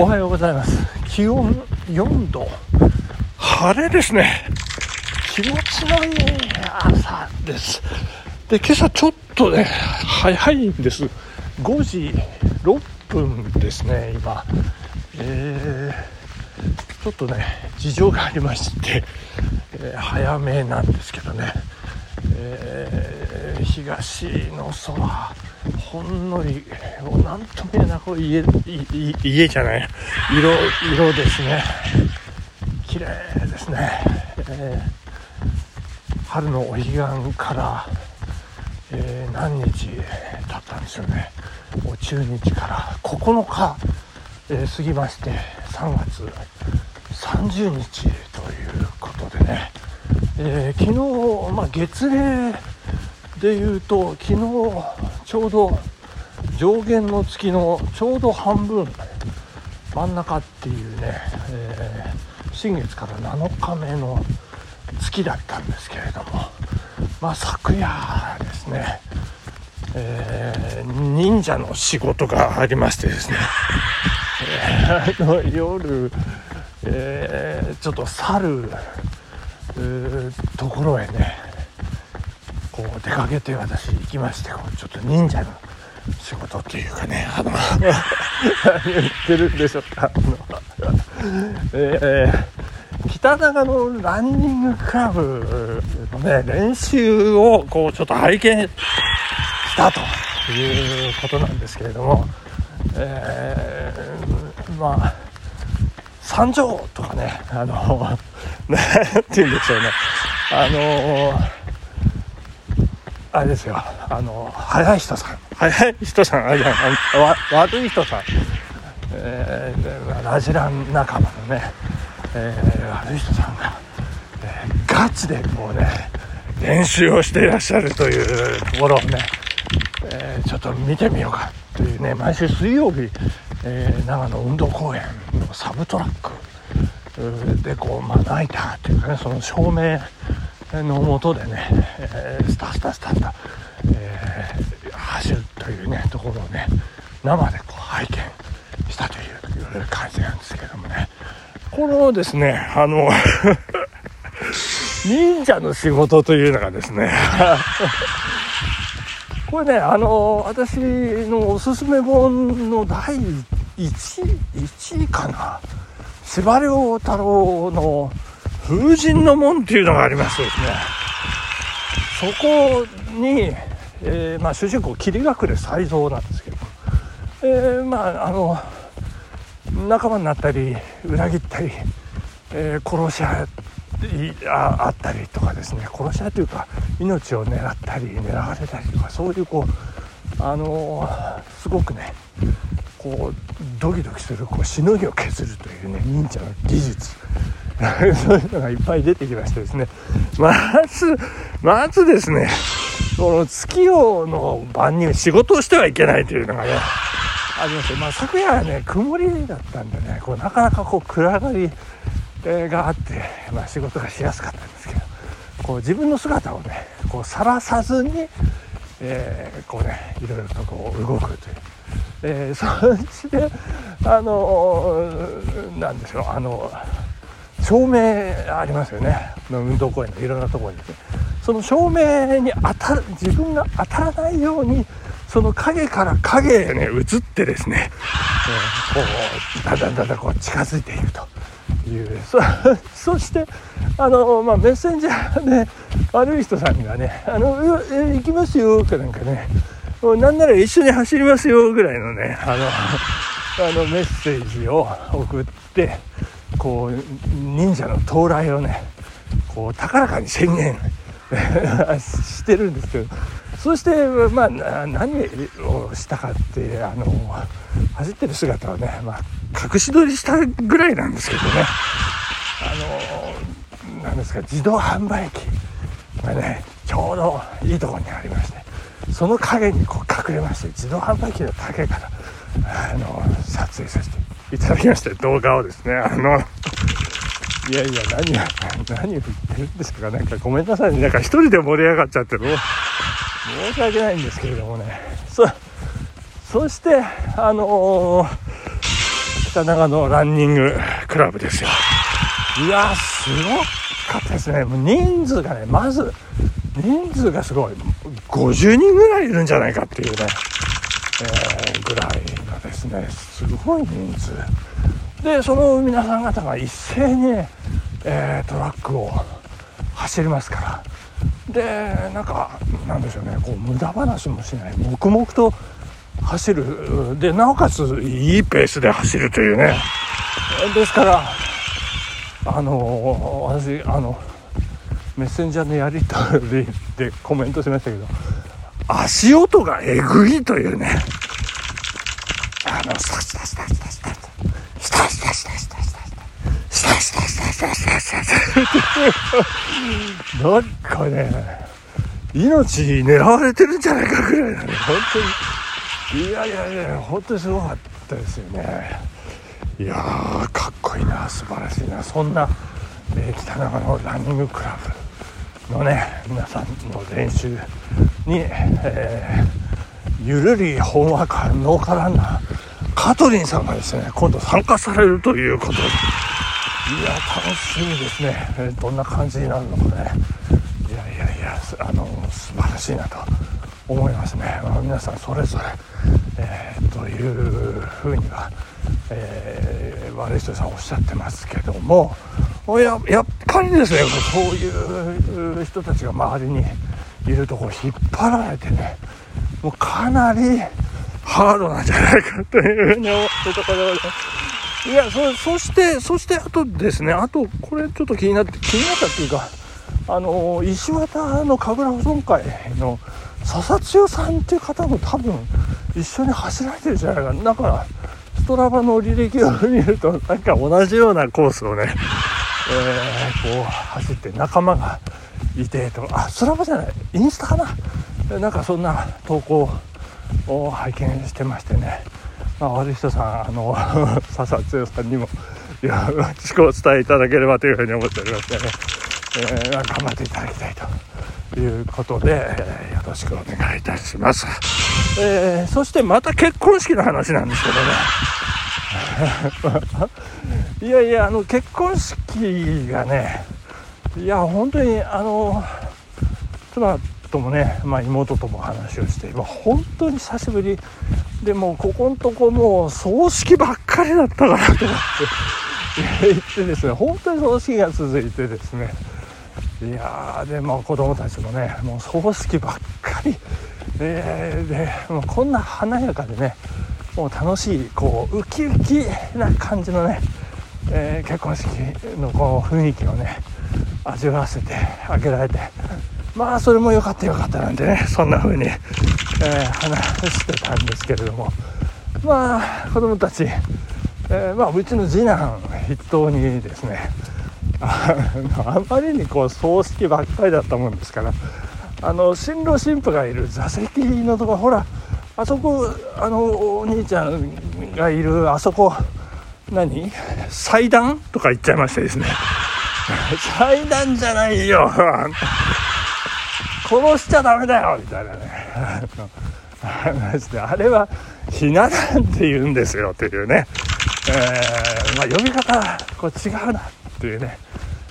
おはようございます。気温4度。晴れですね。気持ちのいい朝です。で今朝ちょっとね早いんです。5時6分ですね今。えー、ちょっとね事情がありまして、えー、早めなんですけどね、えー、東の空ほんのりなんとも言えないこれ家家じゃない。色色ですね。綺麗ですね、えー、春のお彼岸から、えー、何日経ったんでしょうね。お中日から9日、えー、過ぎまして3月30日ということでね、えー、昨日、まあ、月齢でいうと昨日ちょうど上限の月のちょうど半分真ん中っていうね、えー、新月から7日目の月だったんですけれどもまあ昨夜ですね、えー、忍者の仕事がありましてですね、夜、えー、ちょっと去るところへね出かけて私行きましてこうちょっと忍者の仕事っていうかねあの何言ってるんでしょうか。あの、えー、北長のランニングクラブのね練習をこうちょっと拝見したということなんですけれども、えー、まあ三条とかねあの 何て言うんでしょうね。あのあれですよ。あの早い人さん。早い人さんあいや悪い人さん、えー、ラジラン仲間のね、えー、悪い人さんが、えー、ガチでこうね練習をしていらっしゃるというところをね、えー、ちょっと見てみようかというね毎週水曜日、えー、長野運動公園のサブトラックでこうまな板というかねその照明のもとでね、えー、スタスタスタスタ、えー、走るというねところをね生でこう拝見したという感じなんですけどもね。このですねあの 忍者の仕事というのがですね これねあの私のおすすめ本の第1位1位かな。司馬遼太郎の風神の門っていうのがありましてですね。そこに、えー、まあ、主人公霧隠れ才蔵なんですけど、えー、まああの仲間になったり裏切ったり、えー、殺し合ああったりとかですね。殺し合いというか命を狙ったり狙われたりとかそういうこうあのすごくねこうドキドキするこうしのぎを削るというね忍者の技術。そういうのがいっぱい出てきましてですねまずまずですねこの月夜の晩に仕事をしてはいけないというのがねありまして、まあ、昨夜はね曇りだったんでねこうなかなかこう暗がりがあって、まあ、仕事がしやすかったんですけどこう自分の姿をねこう晒さずに、えー、こうねいろいろとこう動くという。えー、そしてあのなんでしょうあの照明ありますよね。運動公園のいろんなところに。その照明に当たる自分が当たらないようにその影から影へね移ってですね、えー、こうだんだんだんだんこう近づいているという。そ そしてあの、まあ、メッセンジャーで悪い人さんがね「あの行きますよ」かなんかね。なんなら一緒に走りますよぐらいのねあのあのメッセージを送ってこう忍者の到来をねこう高らかに宣言 してるんですけど。そしてまあ何をしたかってあの走ってる姿をね、まあ、隠し撮りしたぐらいなんですけどね。あのなんですか自動販売機がねちょうどいいところにありまして。その影にこう隠れまして自動販売機の陰からあの撮影させていただきました動画をですねあのいやいや何を何を言ってるんですか。なんかごめんなさいね。なんか一人で盛り上がっちゃってもう申し訳ないんですけれどもね。そそしてあのー、北長野ランニングクラブですよ。いやすごかったですね。もう人数がねまず人数がすごい。50人ぐらいいるんじゃないかっていうね、え、ぐらいのですねすごい人数。でその皆さん方が一斉に、えー、トラックを走りますから。でなんかなんでしょうねこう無駄話もしない黙々と走る。でなおかついいペースで走るというね。ですからあの私あのメッセンジャーのやり取りでコメントしましたけど足音がえぐいというね。あのスタスタスタスタスタスタスタスタスタスタスタスタスタスタスタスタスタスタなんかね命狙われてるんじゃないかぐらいだね本当にいやいやいや本当にすごかったですよねいやーかっこいいな素晴らしいなそんな、えー、北長野ランニングクラブのね皆さんの練習に、えー、ゆるりほんわか農家ランナーカトリンさんがですね今度参加されるということで。いや楽しみですね、えー、どんな感じになるのかね。いやいやいやあの素晴らしいなと思いますね、まあ、皆さんそれぞれ、えー、というふうには、えー、悪い人さんおっしゃってますけどもややっぱりですねそういう人たちが周りにいるところ引っ張られてねもうかなりハードなんじゃないかというふうに思ってところでいやそそしてそしてあとですねあとこれちょっと気になって気になったっていうかあの石渡の神楽保存会の笹千代さんっていう方も多分一緒に走られてるじゃないかな。だからストラバの履歴を見るとなんか同じようなコースをね、えー、こう走って仲間がいてと。あスラバじゃない。インスタかな。なんかそんな投稿を拝見してましてね、まあ、悪い人さんあの 笹千代さんにもよろしくお伝えいただければというふうに思っておりましてね、えー、頑張っていただきたいということで、えー、よろしくお願いいたします、えー、そしてまた結婚式の話なんですけどね。いやいやあの結婚式がねいや本当にあの妻ともね、まあ、妹とも話をして今本当に久しぶり。でもここのとこもう葬式ばっかりだったかなと思って 言ってですね本当に葬式が続いてですね。いやーでも子供たちもねもう葬式ばっかり、えー、でもうこんな華やかでねもう楽しいこうウキウキな感じのね、えー、結婚式のこの雰囲気をね味わわせてあげられて。まあそれも良かった良かったなんてねそんな風に、えー、話してたんですけれども。まあ子供たち、えー、まあうちの次男筆頭にですねああまりにこう葬式ばっかりだったもんですからあの新郎新婦がいる座席のとこほらあそこあのお兄ちゃんがいるあそこ何？祭壇？とか言っちゃいましてですね。祭壇じゃないよ。殺しちゃダメだよ。みたいなね。話 であれはひな壇って言うんですよっていうね、えー、まあ、呼び方こう違うなっていうね、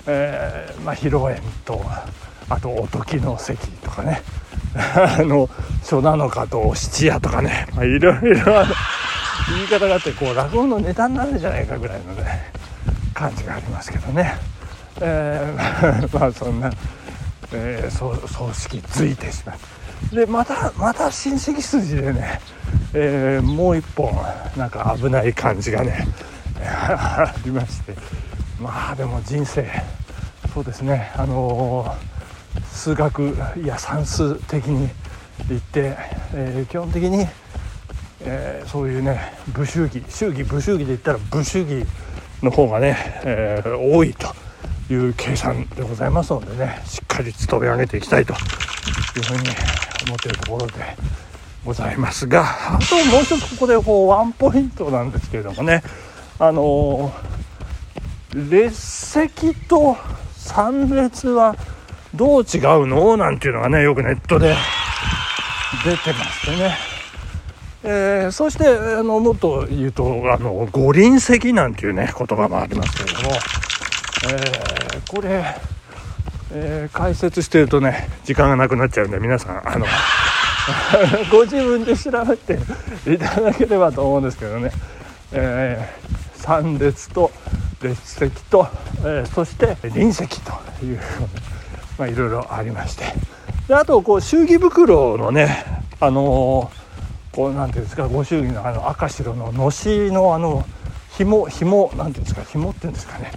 えー、まあ、披露宴とあとお時の席とかね。あの書なのかと七夜とかね、まあ、いろいろ言い方があってこう落語のネタになるんじゃないかぐらいのね感じがありますけどね、えー、まあそんなえー、葬式ついてしまう。でまたまた親戚筋でね、えー、もう一本なんか危ない感じがね ありまして。まあでも人生そうですね。あのー、数学いや算数的に言って、えー、基本的に、えー、そういうね武衆儀。衆儀武衆儀で言ったら武衆儀の方がね、え多いと。いう計算でございますのでねしっかり勤め上げていきたいというふうに思っているところでございますがあともう一つここでこうワンポイントなんですけれどもねあの列席と参列はどう違うの？なんていうのがねよくネットで出てましてね。えー、そしてあのもっと言うとあの五輪石なんていうね言葉もありますけれども、えー、これ、えー、解説してるとね時間がなくなっちゃうんで皆さんあの ご自分で調べていただければと思うんですけどね、えー、参列と列席と、えー、そして臨席というまあいろいろありまして。であとこう祝儀袋のねあのー、こうなんていうんですかご祝儀のあの赤白ののしのあの紐紐なんていうんですか紐っていうんですかね。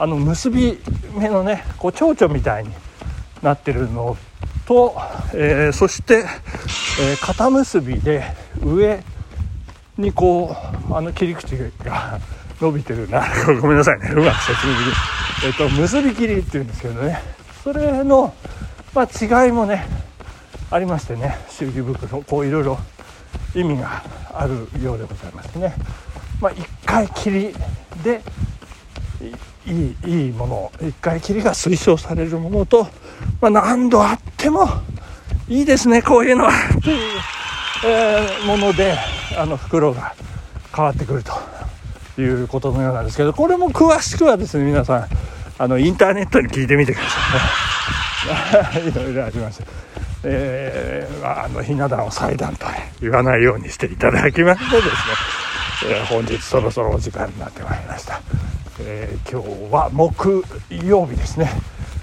あの結び目のねこう蝶々みたいになってるのと、えー、そして、えー、肩結びで上にこうあの切り口が伸びてるな。ごめんなさいね。うまく説明できる、えーと、結び切りっていうんですけどね。それの、まあ、違いもねありましてね。祝儀袋こういろいろ意味があるようでございますね。まあ、1回きりでいいいいもの1回きりが推奨されるものと、まあ、何度あってもいいですねこういうのはという、えー、ものであの袋が変わってくるということのようなんですけどこれも詳しくはですね皆さんあのインターネットに聞いてみてくださいね いろいろありました。えー、あのひな壇を祭壇と言わないようにしていただきましてですね、えー、本日そろそろお時間になってまいりました。えー、今日は木曜日ですね、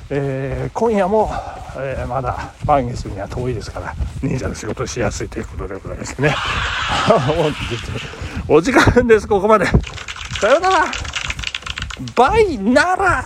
えー、今夜も、えー、まだ満月には遠いですから忍者の仕事しやすいということでございますね。お時間です。ここまで。さようなら。バイなら